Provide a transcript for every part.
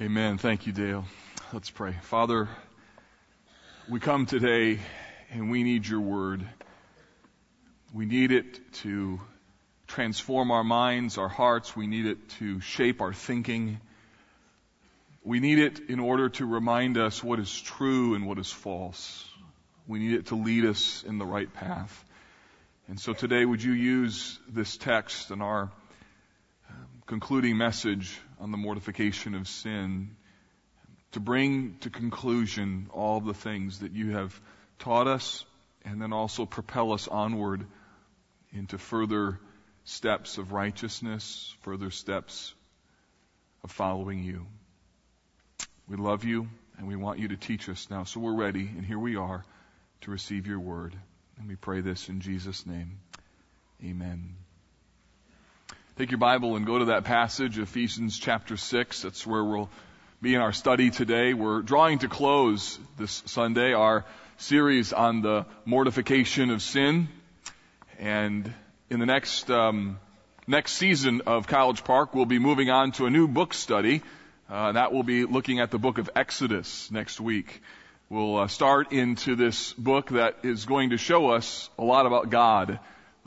Amen. Thank you, Dale. Let's pray. Father, we come today and we need your word. We need it to transform our minds, our hearts. We need it to shape our thinking. We need it in order to remind us what is true and what is false. We need it to lead us in the right path. And so today, would you use this text and our um, concluding message on the mortification of sin to bring to conclusion all the things that you have taught us and then also propel us onward into further steps of righteousness, further steps of following you. We love you and we want you to teach us now. So we're ready and here we are to receive your word. And we pray this in Jesus' name. Amen. Take your Bible and go to that passage, Ephesians chapter 6. That's where we'll be in our study today. We're drawing to close this Sunday our series on the mortification of sin. And in the next, um, next season of College Park, we'll be moving on to a new book study. Uh, that will be looking at the book of Exodus next week. We'll uh, start into this book that is going to show us a lot about God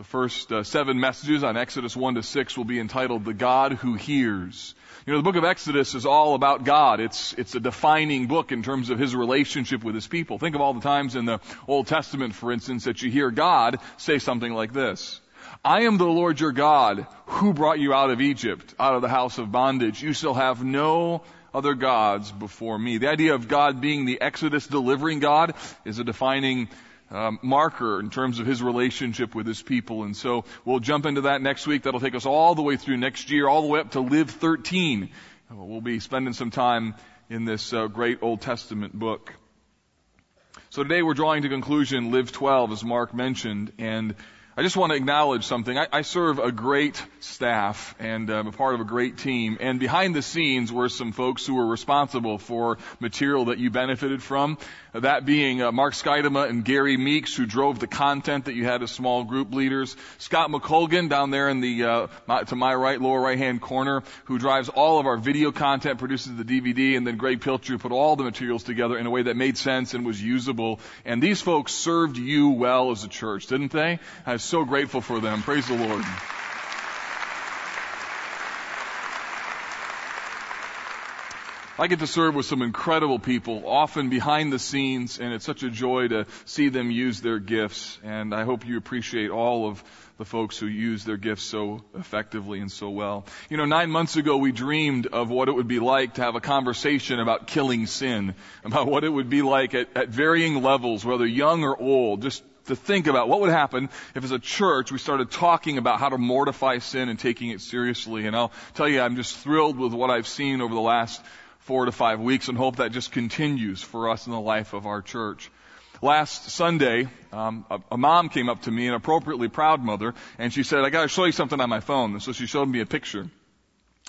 the first uh, seven messages on Exodus 1 to 6 will be entitled The God Who Hears. You know, the book of Exodus is all about God. It's, it's a defining book in terms of His relationship with His people. Think of all the times in the Old Testament, for instance, that you hear God say something like this. I am the Lord your God who brought you out of Egypt, out of the house of bondage. You shall have no other gods before me. The idea of God being the Exodus delivering God is a defining um, marker in terms of his relationship with his people. And so we'll jump into that next week. That'll take us all the way through next year, all the way up to Live 13. We'll be spending some time in this uh, great Old Testament book. So today we're drawing to conclusion Live 12, as Mark mentioned, and I just want to acknowledge something. I, I serve a great staff and I'm a part of a great team. And behind the scenes were some folks who were responsible for material that you benefited from. That being uh, Mark Skidema and Gary Meeks, who drove the content that you had as small group leaders. Scott McColgan down there in the uh, my, to my right, lower right hand corner, who drives all of our video content, produces the DVD, and then Greg Pilcher put all the materials together in a way that made sense and was usable. And these folks served you well as a church, didn't they? I'm so grateful for them. Praise the Lord. I get to serve with some incredible people, often behind the scenes, and it's such a joy to see them use their gifts. And I hope you appreciate all of the folks who use their gifts so effectively and so well. You know, nine months ago we dreamed of what it would be like to have a conversation about killing sin, about what it would be like at, at varying levels, whether young or old, just to think about what would happen if as a church we started talking about how to mortify sin and taking it seriously. And I'll tell you, I'm just thrilled with what I've seen over the last four to five weeks and hope that just continues for us in the life of our church. Last Sunday, um, a, a, mom came up to me, an appropriately proud mother, and she said, I gotta show you something on my phone. And so she showed me a picture.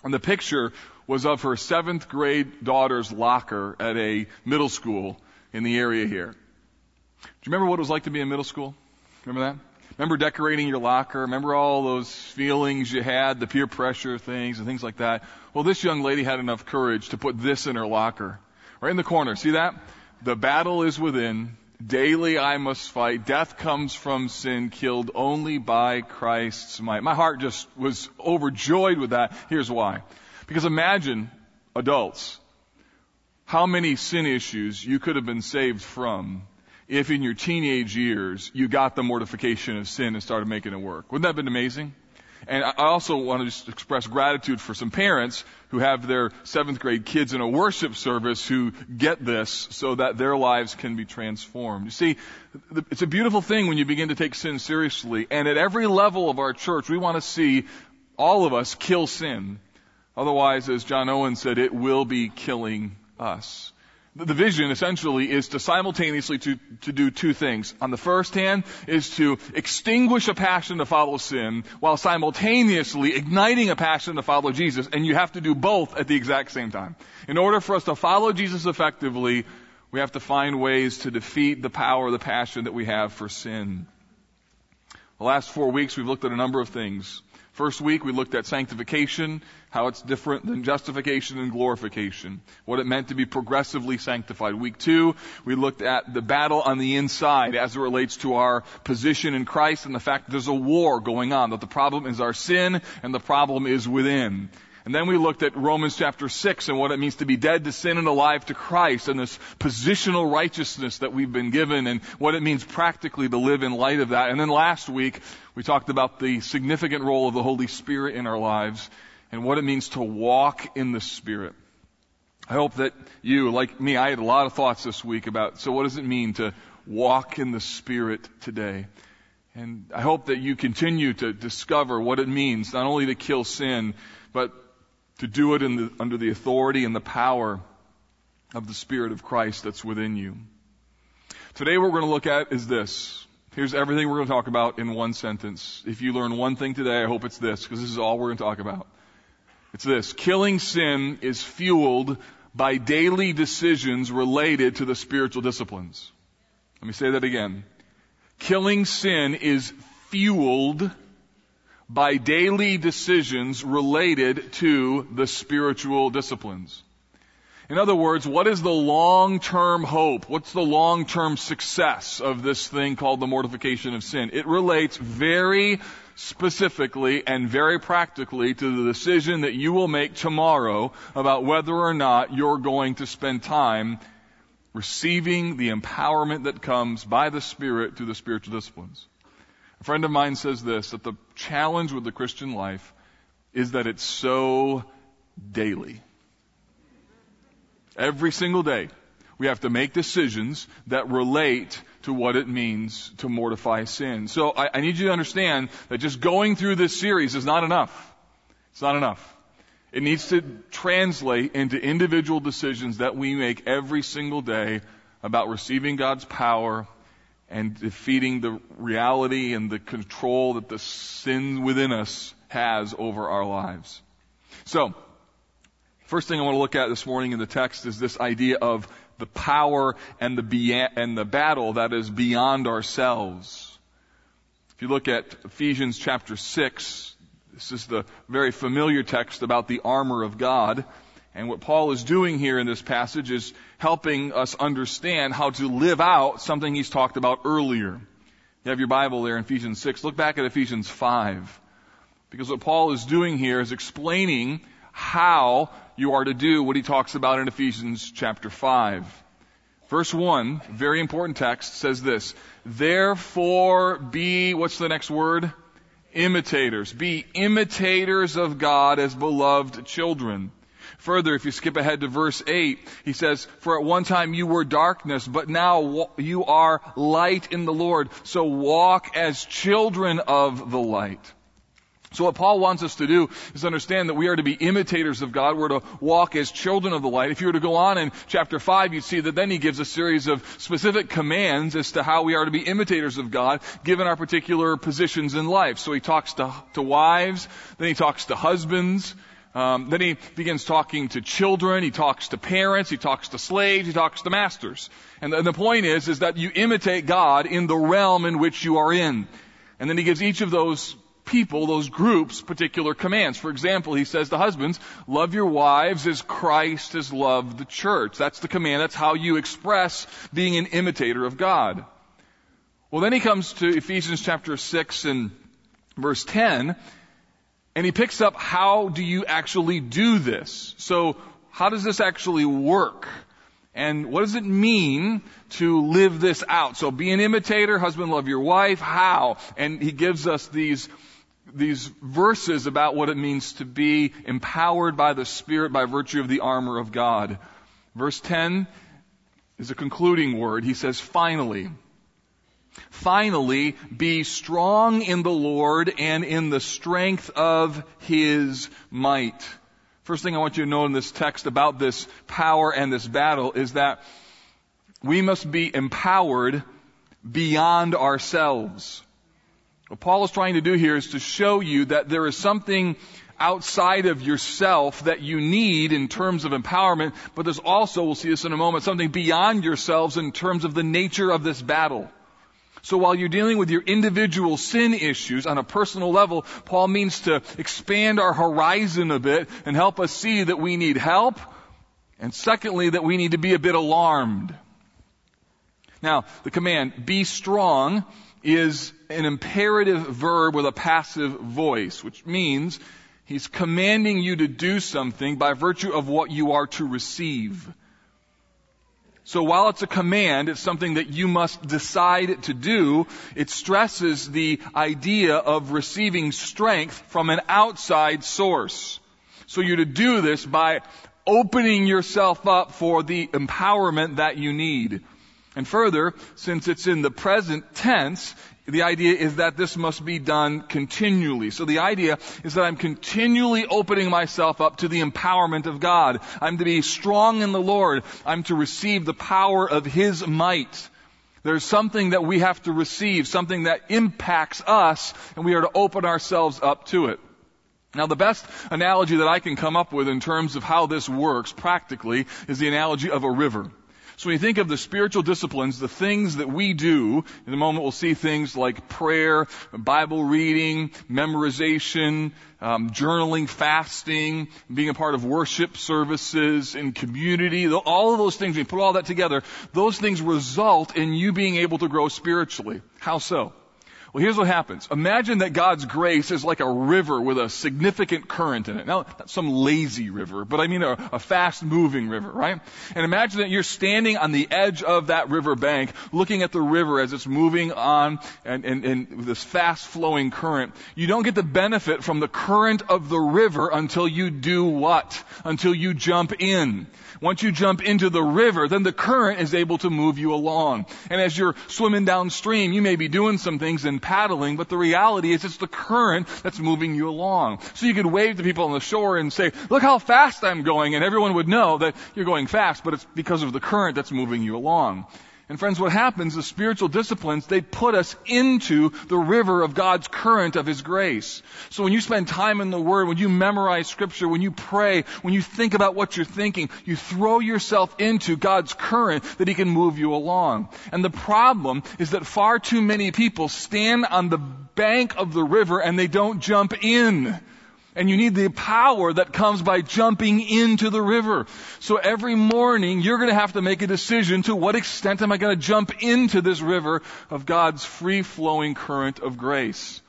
And the picture was of her seventh grade daughter's locker at a middle school in the area here. Do you remember what it was like to be in middle school? Remember that? Remember decorating your locker? Remember all those feelings you had, the peer pressure things and things like that? Well, this young lady had enough courage to put this in her locker. Right in the corner. See that? The battle is within. Daily I must fight. Death comes from sin, killed only by Christ's might. My heart just was overjoyed with that. Here's why. Because imagine, adults, how many sin issues you could have been saved from if in your teenage years you got the mortification of sin and started making it work. Wouldn't that have been amazing? And I also want to just express gratitude for some parents who have their seventh grade kids in a worship service who get this so that their lives can be transformed. You see, it's a beautiful thing when you begin to take sin seriously. And at every level of our church, we want to see all of us kill sin. Otherwise, as John Owen said, it will be killing us. The vision essentially is to simultaneously to, to do two things. On the first hand is to extinguish a passion to follow sin while simultaneously igniting a passion to follow Jesus. And you have to do both at the exact same time. In order for us to follow Jesus effectively, we have to find ways to defeat the power, the passion that we have for sin. The last four weeks we've looked at a number of things First week we looked at sanctification, how it's different than justification and glorification, what it meant to be progressively sanctified. Week two, we looked at the battle on the inside as it relates to our position in Christ and the fact that there's a war going on, that the problem is our sin and the problem is within. And then we looked at Romans chapter 6 and what it means to be dead to sin and alive to Christ and this positional righteousness that we've been given and what it means practically to live in light of that. And then last week, we talked about the significant role of the Holy Spirit in our lives and what it means to walk in the Spirit. I hope that you, like me, I had a lot of thoughts this week about, so what does it mean to walk in the Spirit today? And I hope that you continue to discover what it means not only to kill sin, but to do it the, under the authority and the power of the Spirit of Christ that's within you. Today what we're going to look at is this. Here's everything we're going to talk about in one sentence. If you learn one thing today, I hope it's this, because this is all we're going to talk about. It's this. Killing sin is fueled by daily decisions related to the spiritual disciplines. Let me say that again. Killing sin is fueled by daily decisions related to the spiritual disciplines. In other words, what is the long-term hope? What's the long-term success of this thing called the mortification of sin? It relates very specifically and very practically to the decision that you will make tomorrow about whether or not you're going to spend time receiving the empowerment that comes by the Spirit through the spiritual disciplines. A friend of mine says this, that the challenge with the Christian life is that it's so daily. Every single day, we have to make decisions that relate to what it means to mortify sin. So I, I, need you to understand that just going through this series is not enough. It's not enough. It needs to translate into individual decisions that we make every single day about receiving God's power and defeating the reality and the control that the sin within us has over our lives. So, First thing I want to look at this morning in the text is this idea of the power and the, be- and the battle that is beyond ourselves. If you look at Ephesians chapter 6, this is the very familiar text about the armor of God. And what Paul is doing here in this passage is helping us understand how to live out something he's talked about earlier. You have your Bible there in Ephesians 6. Look back at Ephesians 5. Because what Paul is doing here is explaining how you are to do what he talks about in Ephesians chapter 5. Verse 1, very important text, says this, Therefore be, what's the next word? Imitators. Be imitators of God as beloved children. Further, if you skip ahead to verse 8, he says, For at one time you were darkness, but now you are light in the Lord. So walk as children of the light. So what Paul wants us to do is understand that we are to be imitators of God. We're to walk as children of the light. If you were to go on in chapter 5, you'd see that then he gives a series of specific commands as to how we are to be imitators of God, given our particular positions in life. So he talks to, to wives, then he talks to husbands, um, then he begins talking to children, he talks to parents, he talks to slaves, he talks to masters. And the, and the point is, is that you imitate God in the realm in which you are in. And then he gives each of those people, those groups, particular commands. For example, he says to husbands, love your wives as Christ has loved the church. That's the command. That's how you express being an imitator of God. Well, then he comes to Ephesians chapter 6 and verse 10, and he picks up how do you actually do this? So, how does this actually work? And what does it mean to live this out? So be an imitator, husband love your wife, how? And he gives us these these verses about what it means to be empowered by the Spirit by virtue of the armor of God. Verse 10 is a concluding word. He says, finally. Finally, be strong in the Lord and in the strength of His might. First thing I want you to know in this text about this power and this battle is that we must be empowered beyond ourselves. What Paul is trying to do here is to show you that there is something outside of yourself that you need in terms of empowerment, but there's also, we'll see this in a moment, something beyond yourselves in terms of the nature of this battle. So while you're dealing with your individual sin issues on a personal level, Paul means to expand our horizon a bit and help us see that we need help, and secondly, that we need to be a bit alarmed. Now, the command, be strong, is an imperative verb with a passive voice, which means he's commanding you to do something by virtue of what you are to receive. So while it's a command, it's something that you must decide to do. It stresses the idea of receiving strength from an outside source. So you're to do this by opening yourself up for the empowerment that you need. And further, since it's in the present tense, the idea is that this must be done continually. So the idea is that I'm continually opening myself up to the empowerment of God. I'm to be strong in the Lord. I'm to receive the power of His might. There's something that we have to receive, something that impacts us, and we are to open ourselves up to it. Now the best analogy that I can come up with in terms of how this works practically is the analogy of a river. So when you think of the spiritual disciplines, the things that we do, in a moment we'll see things like prayer, Bible reading, memorization, um, journaling, fasting, being a part of worship services and community, all of those things, we put all that together, those things result in you being able to grow spiritually. How so? Well, here's what happens. Imagine that God's grace is like a river with a significant current in it. Now, not some lazy river, but I mean a, a fast moving river, right? And imagine that you're standing on the edge of that river bank, looking at the river as it's moving on and, and, and this fast flowing current. You don't get the benefit from the current of the river until you do what? Until you jump in. Once you jump into the river, then the current is able to move you along. And as you're swimming downstream, you may be doing some things and paddling, but the reality is it's the current that's moving you along. So you could wave to people on the shore and say, look how fast I'm going, and everyone would know that you're going fast, but it's because of the current that's moving you along. And friends, what happens, the spiritual disciplines, they put us into the river of God's current of His grace. So when you spend time in the Word, when you memorize Scripture, when you pray, when you think about what you're thinking, you throw yourself into God's current that He can move you along. And the problem is that far too many people stand on the bank of the river and they don't jump in. And you need the power that comes by jumping into the river. So every morning you're going to have to make a decision to what extent am I going to jump into this river of God's free flowing current of grace.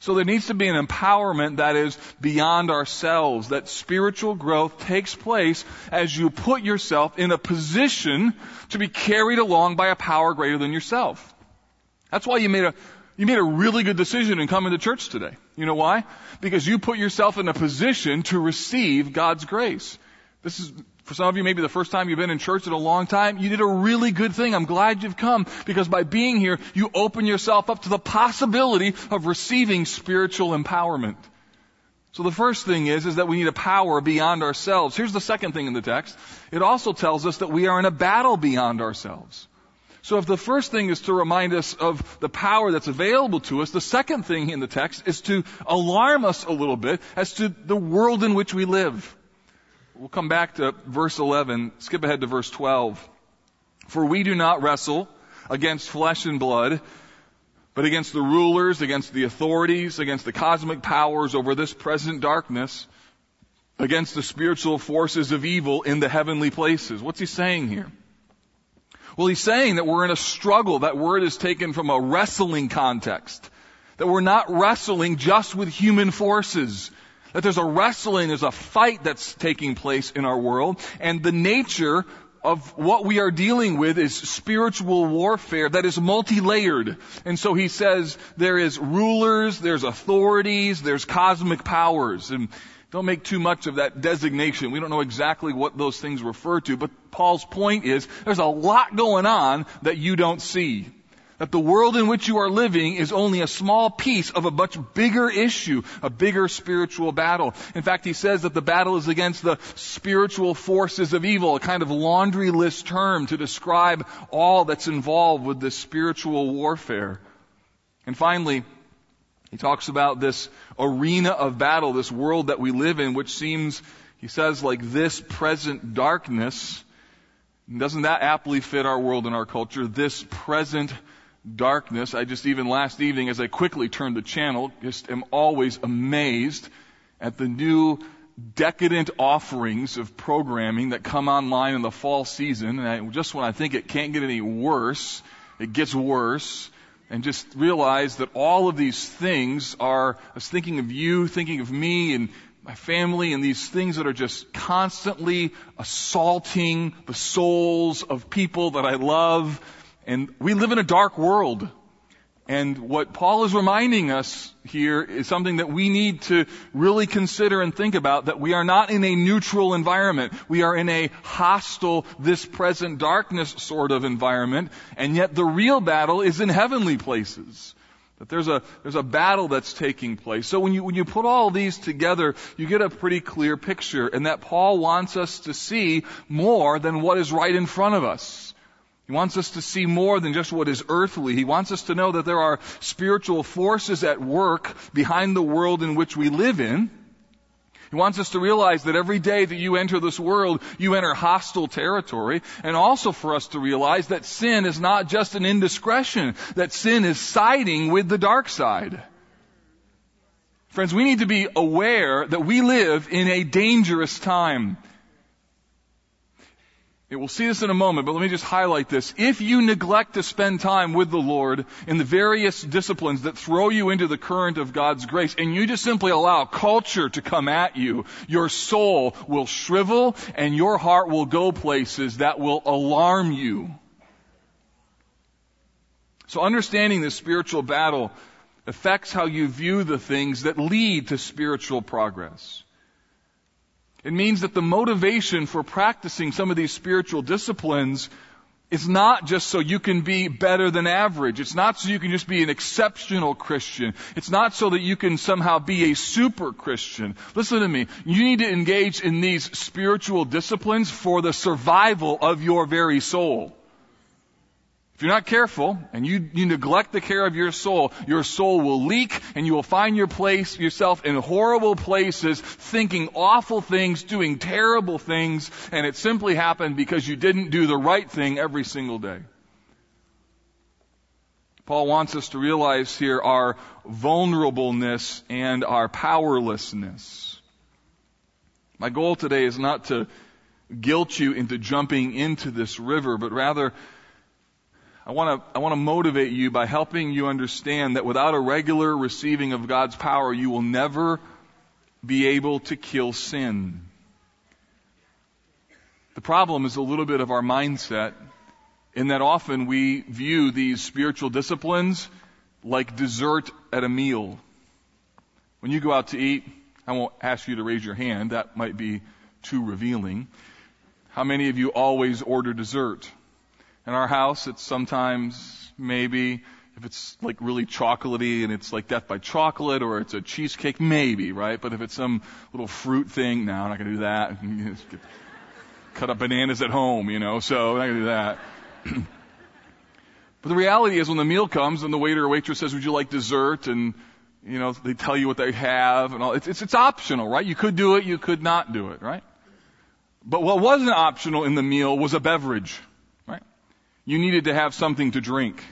So there needs to be an empowerment that is beyond ourselves, that spiritual growth takes place as you put yourself in a position to be carried along by a power greater than yourself. That's why you made a, you made a really good decision in coming to church today. You know why? Because you put yourself in a position to receive God's grace. This is, for some of you, maybe the first time you've been in church in a long time. You did a really good thing. I'm glad you've come because by being here, you open yourself up to the possibility of receiving spiritual empowerment. So the first thing is, is that we need a power beyond ourselves. Here's the second thing in the text. It also tells us that we are in a battle beyond ourselves. So if the first thing is to remind us of the power that's available to us, the second thing in the text is to alarm us a little bit as to the world in which we live. We'll come back to verse 11, skip ahead to verse 12. For we do not wrestle against flesh and blood, but against the rulers, against the authorities, against the cosmic powers over this present darkness, against the spiritual forces of evil in the heavenly places. What's he saying here? Well, he's saying that we're in a struggle. That word is taken from a wrestling context. That we're not wrestling just with human forces. That there's a wrestling, there's a fight that's taking place in our world. And the nature of what we are dealing with is spiritual warfare that is multi-layered. And so he says there is rulers, there's authorities, there's cosmic powers. And don't make too much of that designation. We don't know exactly what those things refer to, but Paul's point is there's a lot going on that you don't see. That the world in which you are living is only a small piece of a much bigger issue, a bigger spiritual battle. In fact, he says that the battle is against the spiritual forces of evil, a kind of laundry list term to describe all that's involved with this spiritual warfare. And finally, he talks about this arena of battle, this world that we live in, which seems, he says, like this present darkness. Doesn't that aptly fit our world and our culture? This present darkness. I just even last evening, as I quickly turned the channel, just am always amazed at the new decadent offerings of programming that come online in the fall season. And I, just when I think it can't get any worse, it gets worse. And just realize that all of these things are, I was thinking of you, thinking of me and my family and these things that are just constantly assaulting the souls of people that I love. And we live in a dark world. And what Paul is reminding us here is something that we need to really consider and think about, that we are not in a neutral environment. We are in a hostile, this present darkness sort of environment, and yet the real battle is in heavenly places. That there's a, there's a battle that's taking place. So when you, when you put all these together, you get a pretty clear picture, and that Paul wants us to see more than what is right in front of us. He wants us to see more than just what is earthly. He wants us to know that there are spiritual forces at work behind the world in which we live in. He wants us to realize that every day that you enter this world, you enter hostile territory, and also for us to realize that sin is not just an indiscretion, that sin is siding with the dark side. Friends, we need to be aware that we live in a dangerous time. We'll see this in a moment, but let me just highlight this. If you neglect to spend time with the Lord in the various disciplines that throw you into the current of God's grace, and you just simply allow culture to come at you, your soul will shrivel and your heart will go places that will alarm you. So understanding this spiritual battle affects how you view the things that lead to spiritual progress. It means that the motivation for practicing some of these spiritual disciplines is not just so you can be better than average. It's not so you can just be an exceptional Christian. It's not so that you can somehow be a super Christian. Listen to me. You need to engage in these spiritual disciplines for the survival of your very soul. If you're not careful and you, you neglect the care of your soul, your soul will leak and you will find your place, yourself in horrible places, thinking awful things, doing terrible things, and it simply happened because you didn't do the right thing every single day. Paul wants us to realize here our vulnerableness and our powerlessness. My goal today is not to guilt you into jumping into this river, but rather I want to I want to motivate you by helping you understand that without a regular receiving of God's power, you will never be able to kill sin. The problem is a little bit of our mindset in that often we view these spiritual disciplines like dessert at a meal. When you go out to eat, I won't ask you to raise your hand, that might be too revealing. How many of you always order dessert? In our house, it's sometimes maybe if it's like really chocolatey and it's like death by chocolate or it's a cheesecake, maybe, right? But if it's some little fruit thing, no, I'm not gonna do that. Cut up bananas at home, you know, so I'm not gonna do that. but the reality is when the meal comes and the waiter or waitress says, would you like dessert? And, you know, they tell you what they have and all, it's, it's, it's optional, right? You could do it, you could not do it, right? But what wasn't optional in the meal was a beverage you needed to have something to drink.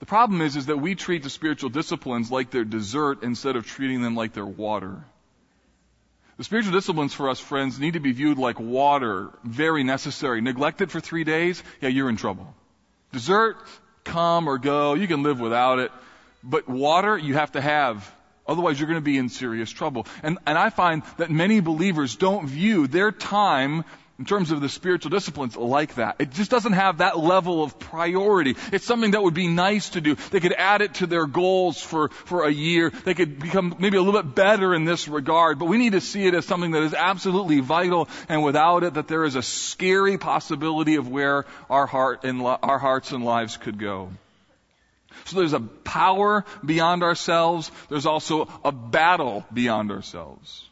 The problem is, is that we treat the spiritual disciplines like they're dessert instead of treating them like they're water. The spiritual disciplines for us, friends, need to be viewed like water, very necessary. Neglect it for three days, yeah, you're in trouble. Dessert, come or go, you can live without it. But water, you have to have. Otherwise, you're going to be in serious trouble. And, and I find that many believers don't view their time in terms of the spiritual disciplines like that. It just doesn't have that level of priority. It's something that would be nice to do. They could add it to their goals for, for a year. They could become maybe a little bit better in this regard, but we need to see it as something that is absolutely vital and without it that there is a scary possibility of where our heart and our hearts and lives could go. So there's a power beyond ourselves. There's also a battle beyond ourselves.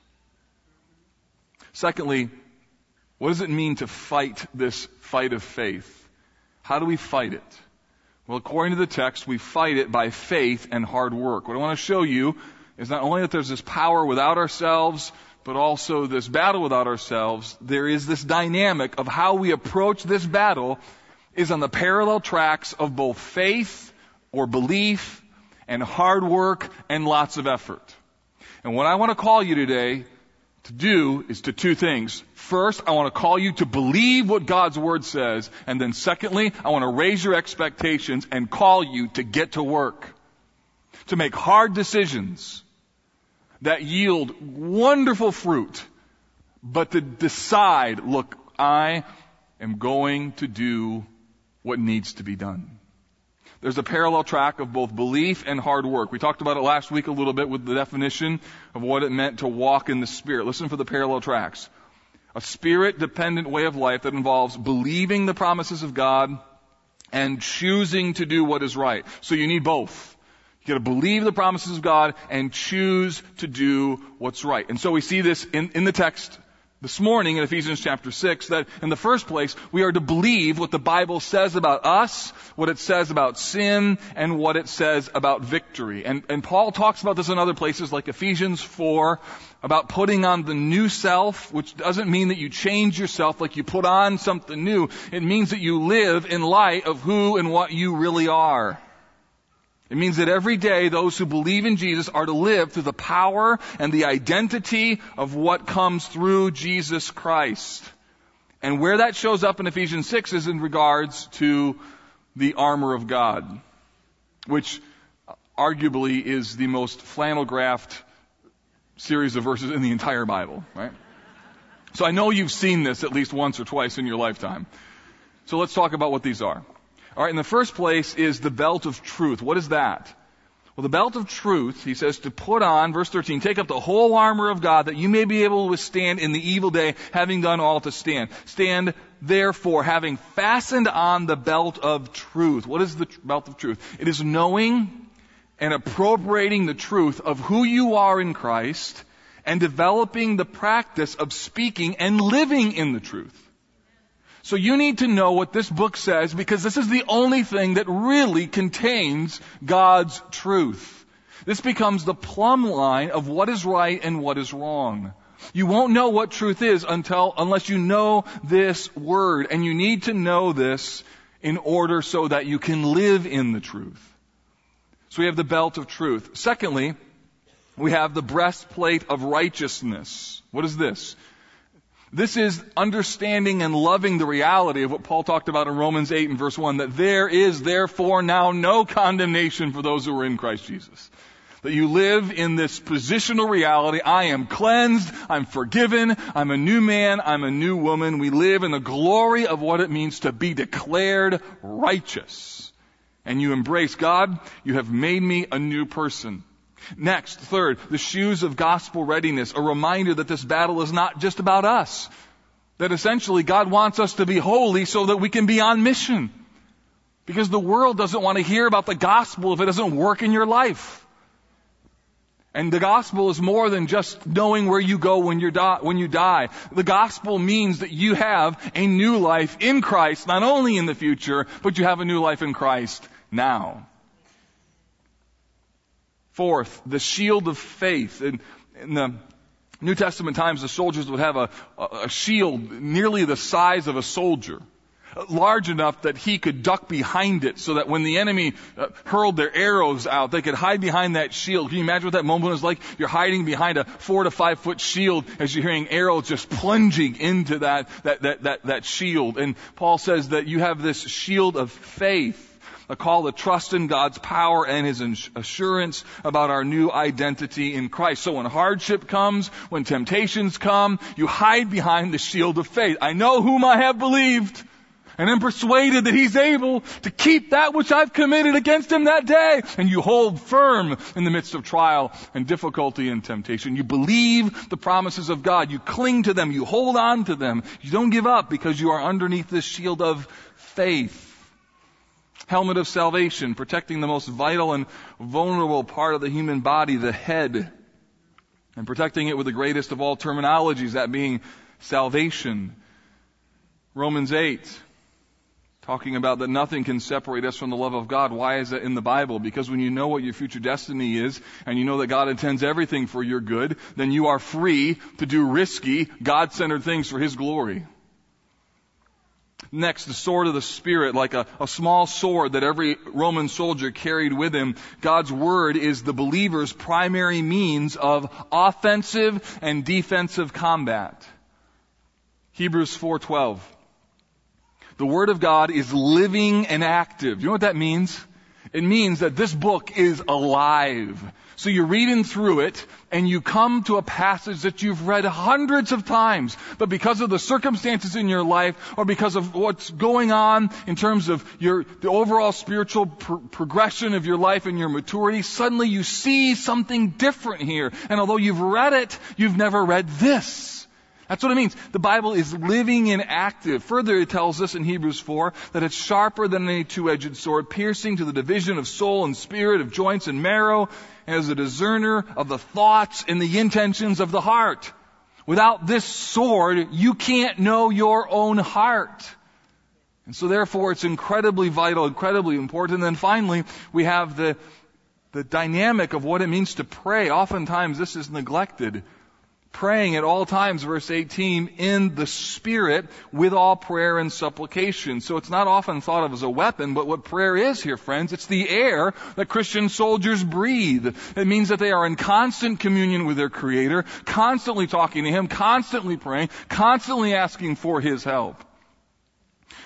Secondly, what does it mean to fight this fight of faith? How do we fight it? Well, according to the text, we fight it by faith and hard work. What I want to show you is not only that there's this power without ourselves, but also this battle without ourselves. There is this dynamic of how we approach this battle is on the parallel tracks of both faith or belief and hard work and lots of effort. And what I want to call you today to do is to two things. First, I want to call you to believe what God's Word says. And then secondly, I want to raise your expectations and call you to get to work. To make hard decisions that yield wonderful fruit. But to decide, look, I am going to do what needs to be done. There's a parallel track of both belief and hard work. We talked about it last week a little bit with the definition of what it meant to walk in the Spirit. Listen for the parallel tracks. A spirit dependent way of life that involves believing the promises of God and choosing to do what is right. So you need both. You gotta believe the promises of God and choose to do what's right. And so we see this in, in the text this morning in Ephesians chapter 6 that in the first place we are to believe what the Bible says about us, what it says about sin, and what it says about victory. And, and Paul talks about this in other places like Ephesians 4 about putting on the new self, which doesn't mean that you change yourself like you put on something new. It means that you live in light of who and what you really are. It means that every day those who believe in Jesus are to live through the power and the identity of what comes through Jesus Christ. And where that shows up in Ephesians 6 is in regards to the armor of God, which arguably is the most flannel graphed series of verses in the entire Bible, right? So I know you've seen this at least once or twice in your lifetime. So let's talk about what these are. All right, in the first place is the belt of truth. What is that? Well, the belt of truth, he says, to put on, verse 13, take up the whole armor of God that you may be able to withstand in the evil day, having done all to stand. Stand, therefore, having fastened on the belt of truth. What is the belt of truth? It is knowing and appropriating the truth of who you are in Christ and developing the practice of speaking and living in the truth. So you need to know what this book says because this is the only thing that really contains God's truth. This becomes the plumb line of what is right and what is wrong. You won't know what truth is until, unless you know this word. And you need to know this in order so that you can live in the truth. So we have the belt of truth. Secondly, we have the breastplate of righteousness. What is this? This is understanding and loving the reality of what Paul talked about in Romans 8 and verse 1, that there is therefore now no condemnation for those who are in Christ Jesus. That you live in this positional reality. I am cleansed. I'm forgiven. I'm a new man. I'm a new woman. We live in the glory of what it means to be declared righteous. And you embrace God. You have made me a new person. Next, third, the shoes of gospel readiness, a reminder that this battle is not just about us. That essentially God wants us to be holy so that we can be on mission. Because the world doesn't want to hear about the gospel if it doesn't work in your life. And the gospel is more than just knowing where you go when you die, when you die. The gospel means that you have a new life in Christ, not only in the future, but you have a new life in Christ now. Fourth, the shield of faith. In, in the New Testament times, the soldiers would have a, a shield nearly the size of a soldier large enough that he could duck behind it so that when the enemy uh, hurled their arrows out, they could hide behind that shield. Can you imagine what that moment was like? You're hiding behind a four to five foot shield as you're hearing arrows just plunging into that, that, that, that, that shield. And Paul says that you have this shield of faith a call to trust in God's power and His assurance about our new identity in Christ. So when hardship comes, when temptations come, you hide behind the shield of faith. I know whom I have believed and am persuaded that he's able to keep that which I've committed against him that day. And you hold firm in the midst of trial and difficulty and temptation. You believe the promises of God. You cling to them. You hold on to them. You don't give up because you are underneath this shield of faith helmet of salvation, protecting the most vital and vulnerable part of the human body, the head, and protecting it with the greatest of all terminologies, that being salvation. Romans 8, talking about that nothing can separate us from the love of God. Why is that in the Bible? Because when you know what your future destiny is, and you know that God intends everything for your good, then you are free to do risky, God-centered things for His glory. Next, the sword of the Spirit, like a, a small sword that every Roman soldier carried with him. God's Word is the believer's primary means of offensive and defensive combat. Hebrews 4:12. The Word of God is living and active. You know what that means? It means that this book is alive. So you're reading through it and you come to a passage that you've read hundreds of times, but because of the circumstances in your life or because of what's going on in terms of your, the overall spiritual pr- progression of your life and your maturity, suddenly you see something different here. And although you've read it, you've never read this. That's what it means. The Bible is living and active. Further, it tells us in Hebrews 4 that it's sharper than any two-edged sword, piercing to the division of soul and spirit, of joints and marrow, and is a discerner of the thoughts and the intentions of the heart. Without this sword, you can't know your own heart. And so therefore, it's incredibly vital, incredibly important. And then finally, we have the, the dynamic of what it means to pray. Oftentimes, this is neglected praying at all times, verse 18, in the Spirit with all prayer and supplication. So it's not often thought of as a weapon, but what prayer is here, friends, it's the air that Christian soldiers breathe. It means that they are in constant communion with their Creator, constantly talking to Him, constantly praying, constantly asking for His help.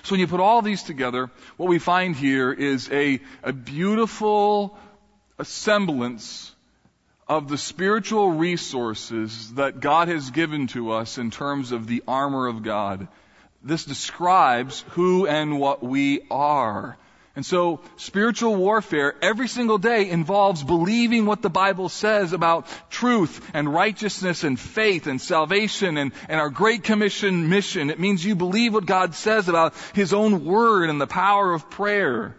So when you put all these together, what we find here is a, a beautiful semblance of the spiritual resources that God has given to us in terms of the armor of God. This describes who and what we are. And so spiritual warfare every single day involves believing what the Bible says about truth and righteousness and faith and salvation and, and our Great Commission mission. It means you believe what God says about His own Word and the power of prayer.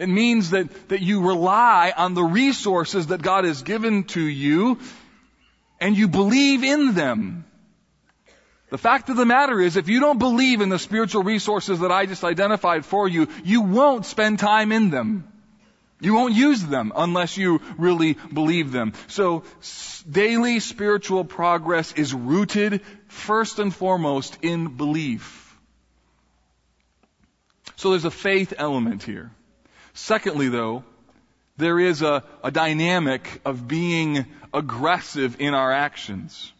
It means that, that you rely on the resources that God has given to you and you believe in them. The fact of the matter is, if you don't believe in the spiritual resources that I just identified for you, you won't spend time in them. You won't use them unless you really believe them. So daily spiritual progress is rooted first and foremost in belief. So there's a faith element here. Secondly, though, there is a, a dynamic of being aggressive in our actions.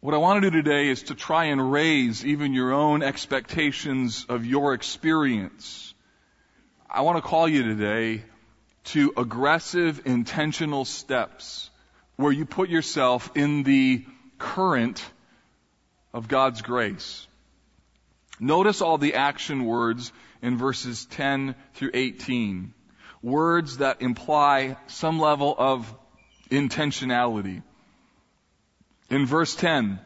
What I want to do today is to try and raise even your own expectations of your experience. I want to call you today to aggressive, intentional steps where you put yourself in the current of God's grace. Notice all the action words in verses 10 through 18. Words that imply some level of intentionality. In verse 10,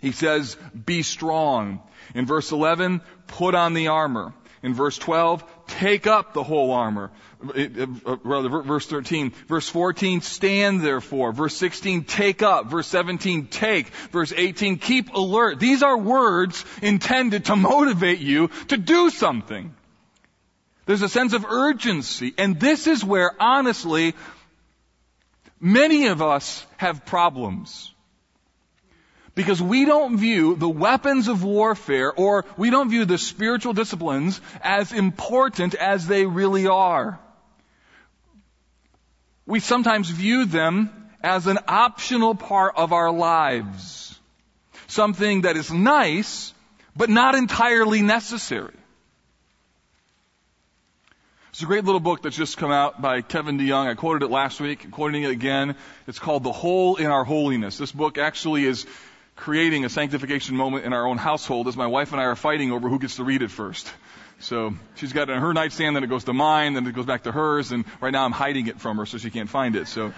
he says, be strong. In verse 11, put on the armor. In verse 12, take up the whole armor. Uh, rather, verse 13. Verse 14, stand therefore. Verse 16, take up. Verse 17, take. Verse 18, keep alert. These are words intended to motivate you to do something. There's a sense of urgency. And this is where, honestly, many of us have problems. Because we don't view the weapons of warfare or we don't view the spiritual disciplines as important as they really are. We sometimes view them as an optional part of our lives. Something that is nice, but not entirely necessary. It's a great little book that's just come out by Kevin DeYoung. I quoted it last week, I'm quoting it again. It's called The Hole in Our Holiness. This book actually is creating a sanctification moment in our own household as my wife and I are fighting over who gets to read it first. So she's got it on her nightstand, then it goes to mine, then it goes back to hers, and right now I'm hiding it from her so she can't find it. So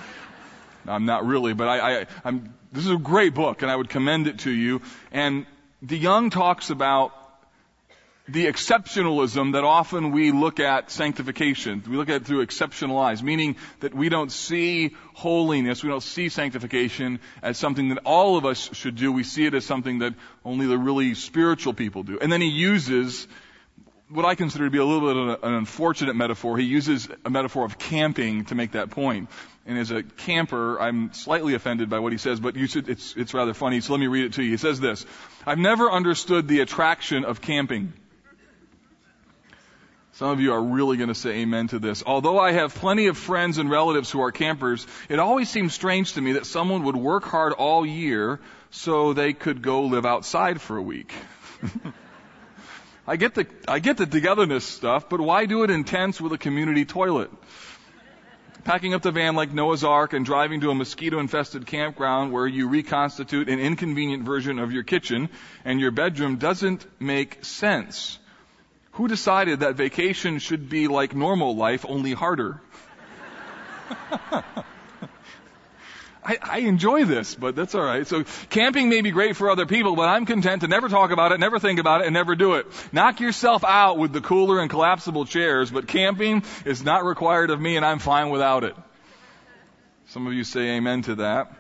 I'm not really, but I, I I'm, this is a great book and I would commend it to you. And DeYoung talks about the exceptionalism that often we look at sanctification. We look at it through exceptional eyes, meaning that we don't see holiness, we don't see sanctification as something that all of us should do. We see it as something that only the really spiritual people do. And then he uses what I consider to be a little bit of an unfortunate metaphor. He uses a metaphor of camping to make that point. And as a camper, I'm slightly offended by what he says, but should, it's, it's rather funny, so let me read it to you. He says this, I've never understood the attraction of camping. Some of you are really going to say amen to this. Although I have plenty of friends and relatives who are campers, it always seems strange to me that someone would work hard all year so they could go live outside for a week. I get the, I get the togetherness stuff, but why do it in tents with a community toilet? Packing up the van like Noah's Ark and driving to a mosquito infested campground where you reconstitute an inconvenient version of your kitchen and your bedroom doesn't make sense. Who decided that vacation should be like normal life, only harder? I, I, enjoy this, but that's alright. So camping may be great for other people, but I'm content to never talk about it, never think about it, and never do it. Knock yourself out with the cooler and collapsible chairs, but camping is not required of me and I'm fine without it. Some of you say amen to that.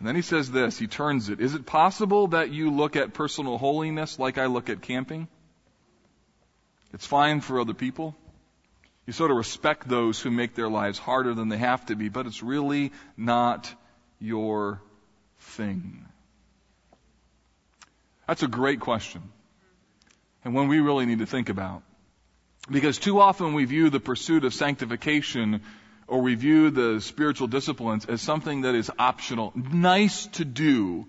And then he says this, he turns it. Is it possible that you look at personal holiness like I look at camping? It's fine for other people. You sort of respect those who make their lives harder than they have to be, but it's really not your thing. That's a great question. And one we really need to think about. Because too often we view the pursuit of sanctification or we view the spiritual disciplines as something that is optional, nice to do,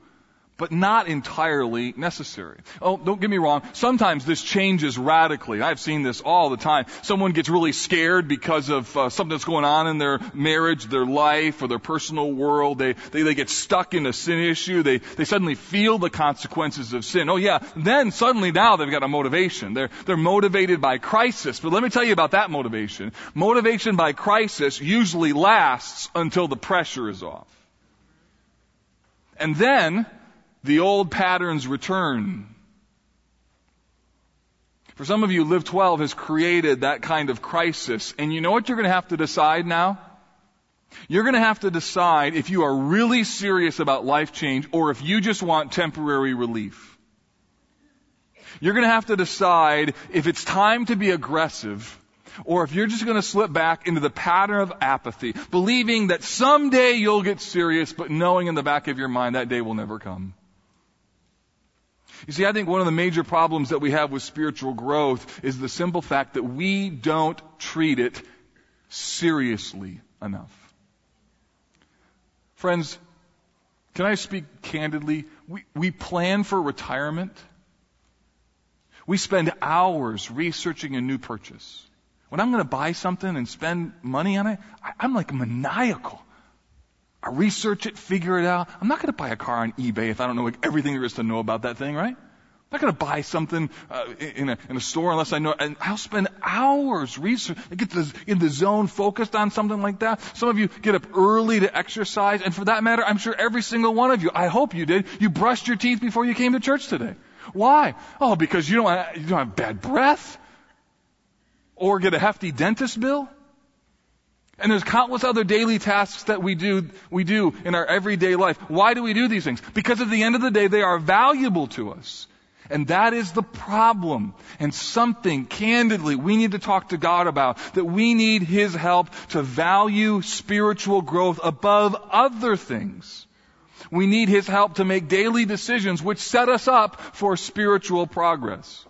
but not entirely necessary. Oh, don't get me wrong. Sometimes this changes radically. I've seen this all the time. Someone gets really scared because of uh, something that's going on in their marriage, their life, or their personal world. They, they, they get stuck in a sin issue. They, they suddenly feel the consequences of sin. Oh yeah. Then suddenly now they've got a motivation. They're, they're motivated by crisis. But let me tell you about that motivation. Motivation by crisis usually lasts until the pressure is off. And then, the old patterns return. For some of you, Live 12 has created that kind of crisis. And you know what you're going to have to decide now? You're going to have to decide if you are really serious about life change or if you just want temporary relief. You're going to have to decide if it's time to be aggressive or if you're just going to slip back into the pattern of apathy, believing that someday you'll get serious, but knowing in the back of your mind that day will never come. You see, I think one of the major problems that we have with spiritual growth is the simple fact that we don't treat it seriously enough. Friends, can I speak candidly? We, we plan for retirement. We spend hours researching a new purchase. When I'm going to buy something and spend money on it, I, I'm like maniacal. I research it, figure it out. I'm not going to buy a car on eBay if I don't know everything there is to know about that thing, right? I'm not going to buy something uh, in, a, in a store unless I know. And I'll spend hours research, get this, in the zone, focused on something like that. Some of you get up early to exercise, and for that matter, I'm sure every single one of you, I hope you did, you brushed your teeth before you came to church today. Why? Oh, because you don't, you don't have bad breath, or get a hefty dentist bill. And there's countless other daily tasks that we do, we do in our everyday life. Why do we do these things? Because at the end of the day, they are valuable to us. And that is the problem. And something, candidly, we need to talk to God about. That we need His help to value spiritual growth above other things. We need His help to make daily decisions which set us up for spiritual progress.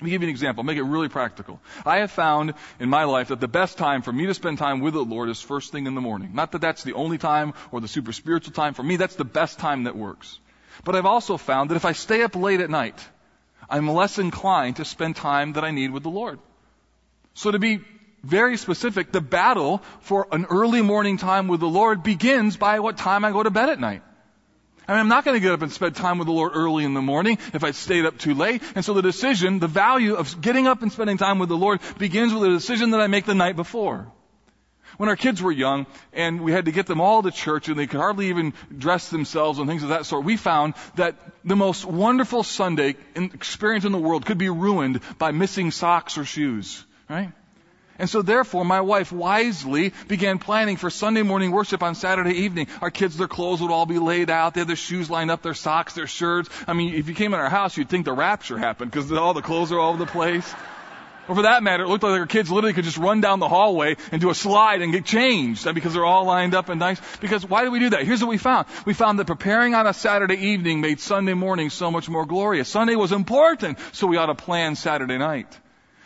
Let me give you an example, make it really practical. I have found in my life that the best time for me to spend time with the Lord is first thing in the morning. Not that that's the only time or the super spiritual time. For me, that's the best time that works. But I've also found that if I stay up late at night, I'm less inclined to spend time that I need with the Lord. So to be very specific, the battle for an early morning time with the Lord begins by what time I go to bed at night. I mean, I'm not going to get up and spend time with the Lord early in the morning if I stayed up too late. And so the decision, the value of getting up and spending time with the Lord begins with a decision that I make the night before. When our kids were young and we had to get them all to church and they could hardly even dress themselves and things of that sort, we found that the most wonderful Sunday experience in the world could be ruined by missing socks or shoes, right? And so therefore my wife wisely began planning for Sunday morning worship on Saturday evening. Our kids, their clothes would all be laid out. They had their shoes lined up, their socks, their shirts. I mean, if you came in our house, you'd think the rapture happened because all the clothes are all over the place. Or for that matter, it looked like our kids literally could just run down the hallway and do a slide and get changed uh, because they're all lined up and nice. Because why did we do that? Here's what we found. We found that preparing on a Saturday evening made Sunday morning so much more glorious. Sunday was important, so we ought to plan Saturday night.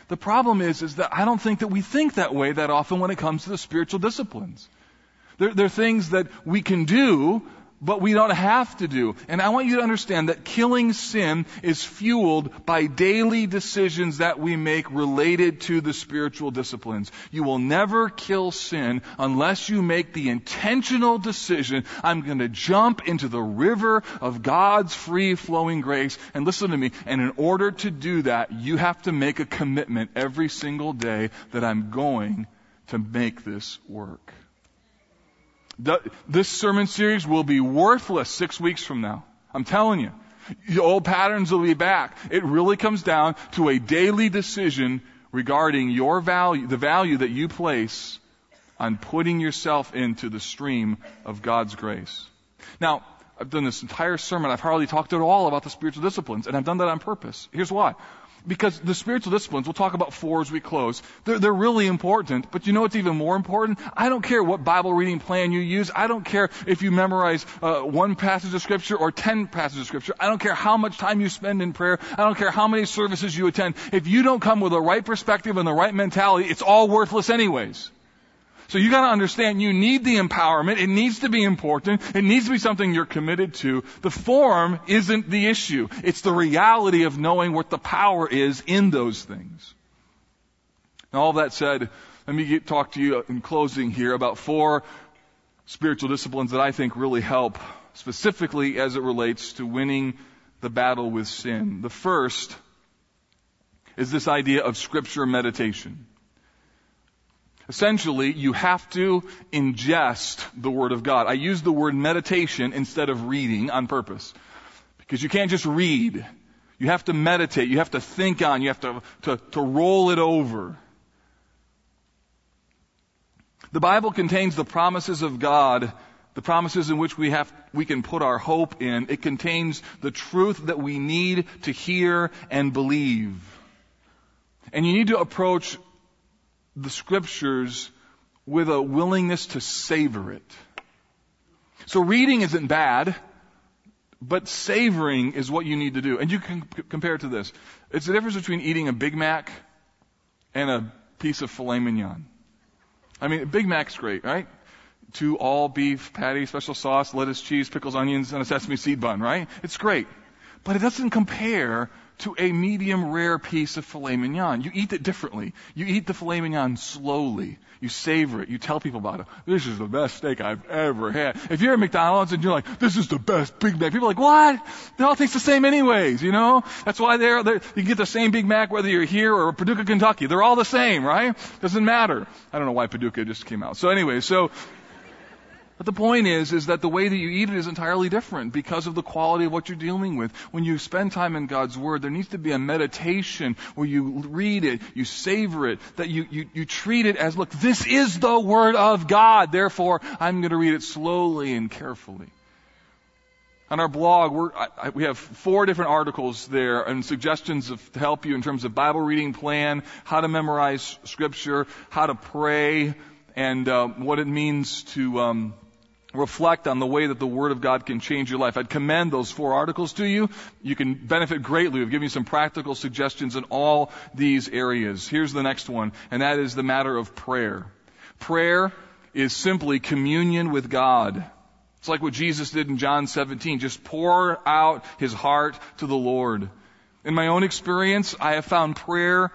The problem is, is that I don't think that we think that way that often when it comes to the spiritual disciplines. There, there are things that we can do, but we don't have to do. And I want you to understand that killing sin is fueled by daily decisions that we make related to the spiritual disciplines. You will never kill sin unless you make the intentional decision, I'm going to jump into the river of God's free flowing grace. And listen to me, and in order to do that, you have to make a commitment every single day that I'm going to make this work. The, this sermon series will be worthless six weeks from now. I'm telling you. The old patterns will be back. It really comes down to a daily decision regarding your value, the value that you place on putting yourself into the stream of God's grace. Now, I've done this entire sermon. I've hardly talked at all about the spiritual disciplines, and I've done that on purpose. Here's why. Because the spiritual disciplines, we'll talk about four as we close, they're, they're really important, but you know what's even more important? I don't care what Bible reading plan you use. I don't care if you memorize uh, one passage of Scripture or ten passages of Scripture. I don't care how much time you spend in prayer. I don't care how many services you attend. If you don't come with the right perspective and the right mentality, it's all worthless anyways. So you gotta understand you need the empowerment. It needs to be important. It needs to be something you're committed to. The form isn't the issue. It's the reality of knowing what the power is in those things. Now all that said, let me get, talk to you in closing here about four spiritual disciplines that I think really help specifically as it relates to winning the battle with sin. The first is this idea of scripture meditation. Essentially, you have to ingest the Word of God. I use the word meditation instead of reading on purpose. Because you can't just read. You have to meditate. You have to think on. You have to, to, to roll it over. The Bible contains the promises of God, the promises in which we have, we can put our hope in. It contains the truth that we need to hear and believe. And you need to approach the scriptures with a willingness to savor it. So reading isn't bad, but savoring is what you need to do. And you can c- compare it to this. It's the difference between eating a Big Mac and a piece of filet mignon. I mean, Big Mac's great, right? Two all beef patty, special sauce, lettuce, cheese, pickles, onions, and a sesame seed bun, right? It's great. But it doesn't compare to a medium rare piece of filet mignon. You eat it differently. You eat the filet mignon slowly. You savor it. You tell people about it. This is the best steak I've ever had. If you're at McDonald's and you're like, this is the best Big Mac, people are like, what? They all taste the same anyways, you know? That's why they're, they're, you get the same Big Mac whether you're here or Paducah, Kentucky. They're all the same, right? Doesn't matter. I don't know why Paducah just came out. So anyway, so but the point is, is that the way that you eat it is entirely different because of the quality of what you're dealing with. When you spend time in God's Word, there needs to be a meditation where you read it, you savor it, that you, you, you treat it as, look, this is the Word of God. Therefore, I'm going to read it slowly and carefully. On our blog, I, we have four different articles there and suggestions of, to help you in terms of Bible reading plan, how to memorize Scripture, how to pray, and uh, what it means to um, reflect on the way that the Word of God can change your life. I'd commend those four articles to you. You can benefit greatly. We've given you some practical suggestions in all these areas. Here's the next one, and that is the matter of prayer. Prayer is simply communion with God. It's like what Jesus did in John 17. Just pour out his heart to the Lord. In my own experience, I have found prayer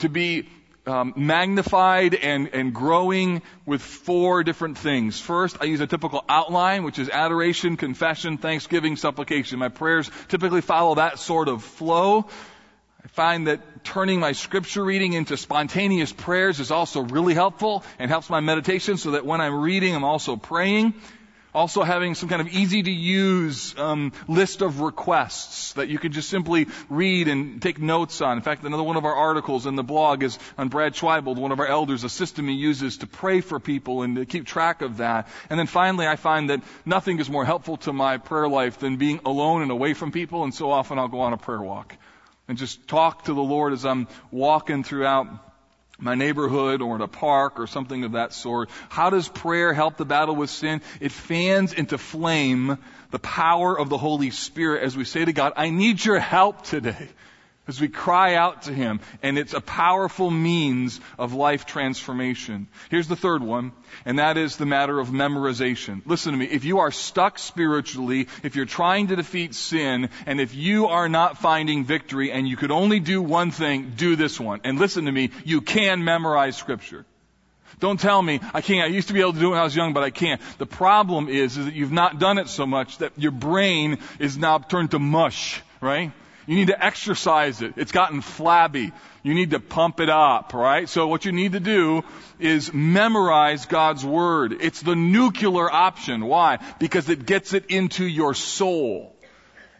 to be um, magnified and, and growing with four different things. First, I use a typical outline, which is adoration, confession, thanksgiving, supplication. My prayers typically follow that sort of flow. I find that turning my scripture reading into spontaneous prayers is also really helpful and helps my meditation so that when I'm reading, I'm also praying. Also having some kind of easy to use um, list of requests that you can just simply read and take notes on. In fact, another one of our articles in the blog is on Brad Schweibold, one of our elders, a system he uses to pray for people and to keep track of that. And then finally, I find that nothing is more helpful to my prayer life than being alone and away from people. And so often I'll go on a prayer walk and just talk to the Lord as I'm walking throughout my neighborhood or in a park or something of that sort. How does prayer help the battle with sin? It fans into flame the power of the Holy Spirit as we say to God, I need your help today as we cry out to Him. And it's a powerful means of life transformation. Here's the third one, and that is the matter of memorization. Listen to me. If you are stuck spiritually, if you're trying to defeat sin, and if you are not finding victory, and you could only do one thing, do this one. And listen to me, you can memorize Scripture. Don't tell me I can't. I used to be able to do it when I was young, but I can't. The problem is, is that you've not done it so much that your brain is now turned to mush, right? You need to exercise it. It's gotten flabby. You need to pump it up, right? So what you need to do is memorize God's Word. It's the nuclear option. Why? Because it gets it into your soul.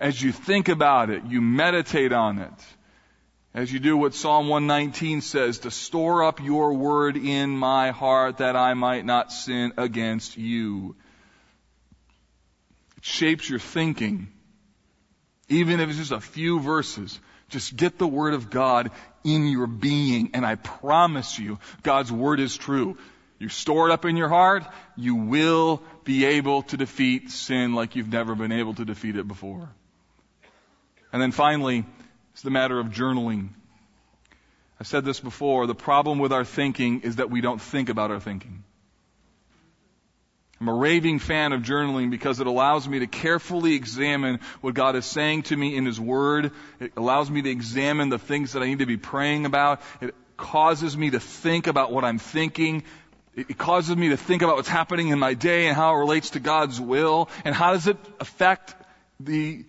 As you think about it, you meditate on it. As you do what Psalm 119 says, to store up your word in my heart that I might not sin against you. It shapes your thinking. Even if it's just a few verses, just get the Word of God in your being, and I promise you, God's Word is true. You store it up in your heart, you will be able to defeat sin like you've never been able to defeat it before. And then finally, it's the matter of journaling. I've said this before, the problem with our thinking is that we don't think about our thinking. I'm a raving fan of journaling because it allows me to carefully examine what God is saying to me in His Word. It allows me to examine the things that I need to be praying about. It causes me to think about what I'm thinking. It causes me to think about what's happening in my day and how it relates to God's will. And how does it affect the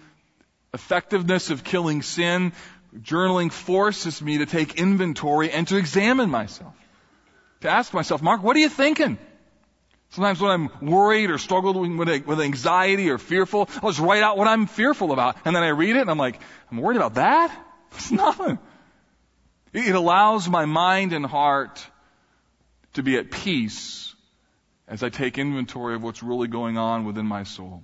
effectiveness of killing sin? Journaling forces me to take inventory and to examine myself. To ask myself, Mark, what are you thinking? Sometimes when I'm worried or struggling with, with anxiety or fearful, I'll just write out what I'm fearful about. And then I read it and I'm like, I'm worried about that? It's nothing. It allows my mind and heart to be at peace as I take inventory of what's really going on within my soul.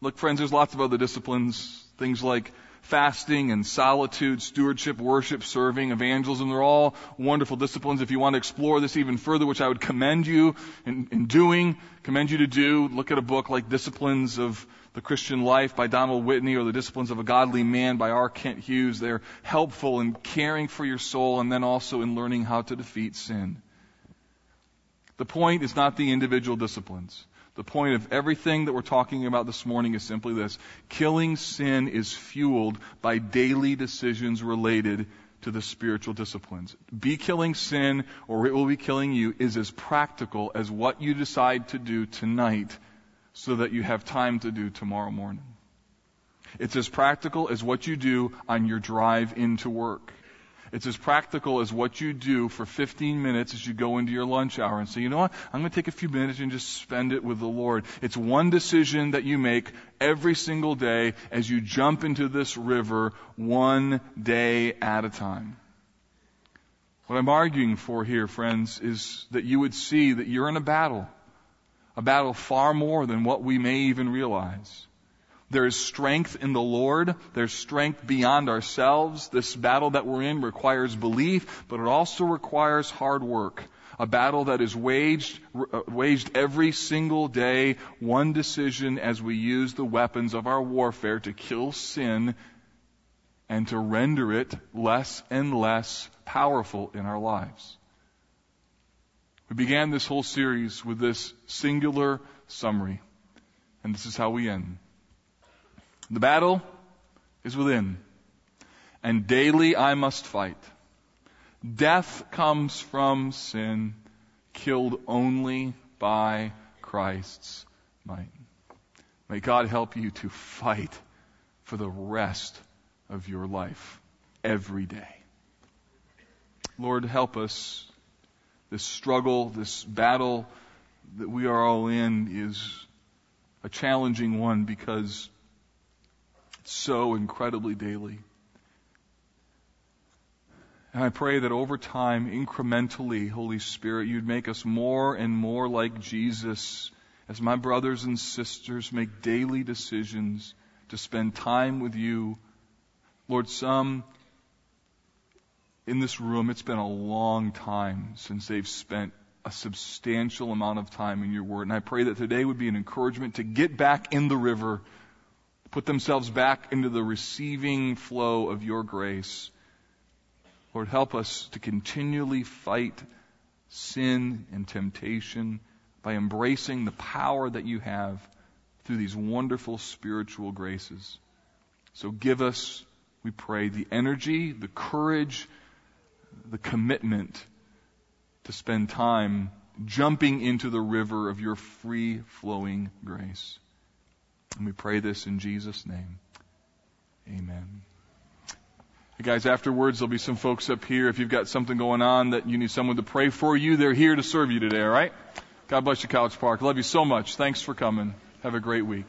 Look, friends, there's lots of other disciplines, things like fasting and solitude, stewardship, worship, serving, evangelism. They're all wonderful disciplines. If you want to explore this even further, which I would commend you in, in doing, commend you to do, look at a book like Disciplines of the Christian Life by Donald Whitney or The Disciplines of a Godly Man by R. Kent Hughes. They're helpful in caring for your soul and then also in learning how to defeat sin. The point is not the individual disciplines. The point of everything that we're talking about this morning is simply this. Killing sin is fueled by daily decisions related to the spiritual disciplines. Be killing sin or it will be killing you is as practical as what you decide to do tonight so that you have time to do tomorrow morning. It's as practical as what you do on your drive into work. It's as practical as what you do for 15 minutes as you go into your lunch hour and say, you know what? I'm going to take a few minutes and just spend it with the Lord. It's one decision that you make every single day as you jump into this river one day at a time. What I'm arguing for here, friends, is that you would see that you're in a battle. A battle far more than what we may even realize. There is strength in the Lord. There's strength beyond ourselves. This battle that we're in requires belief, but it also requires hard work. A battle that is waged, uh, waged every single day, one decision as we use the weapons of our warfare to kill sin and to render it less and less powerful in our lives. We began this whole series with this singular summary, and this is how we end. The battle is within. And daily I must fight. Death comes from sin, killed only by Christ's might. May God help you to fight for the rest of your life every day. Lord, help us this struggle, this battle that we are all in is a challenging one because so incredibly daily. And I pray that over time, incrementally, Holy Spirit, you'd make us more and more like Jesus as my brothers and sisters make daily decisions to spend time with you. Lord, some in this room, it's been a long time since they've spent a substantial amount of time in your word. And I pray that today would be an encouragement to get back in the river, put themselves back into the receiving flow of your grace Lord, help us to continually fight sin and temptation by embracing the power that you have through these wonderful spiritual graces. So give us, we pray, the energy, the courage, the commitment to spend time jumping into the river of your free flowing grace. And we pray this in Jesus' name. Amen. Hey guys, afterwards there'll be some folks up here. If you've got something going on that you need someone to pray for you, they're here to serve you today, alright? God bless you, College Park. Love you so much. Thanks for coming. Have a great week.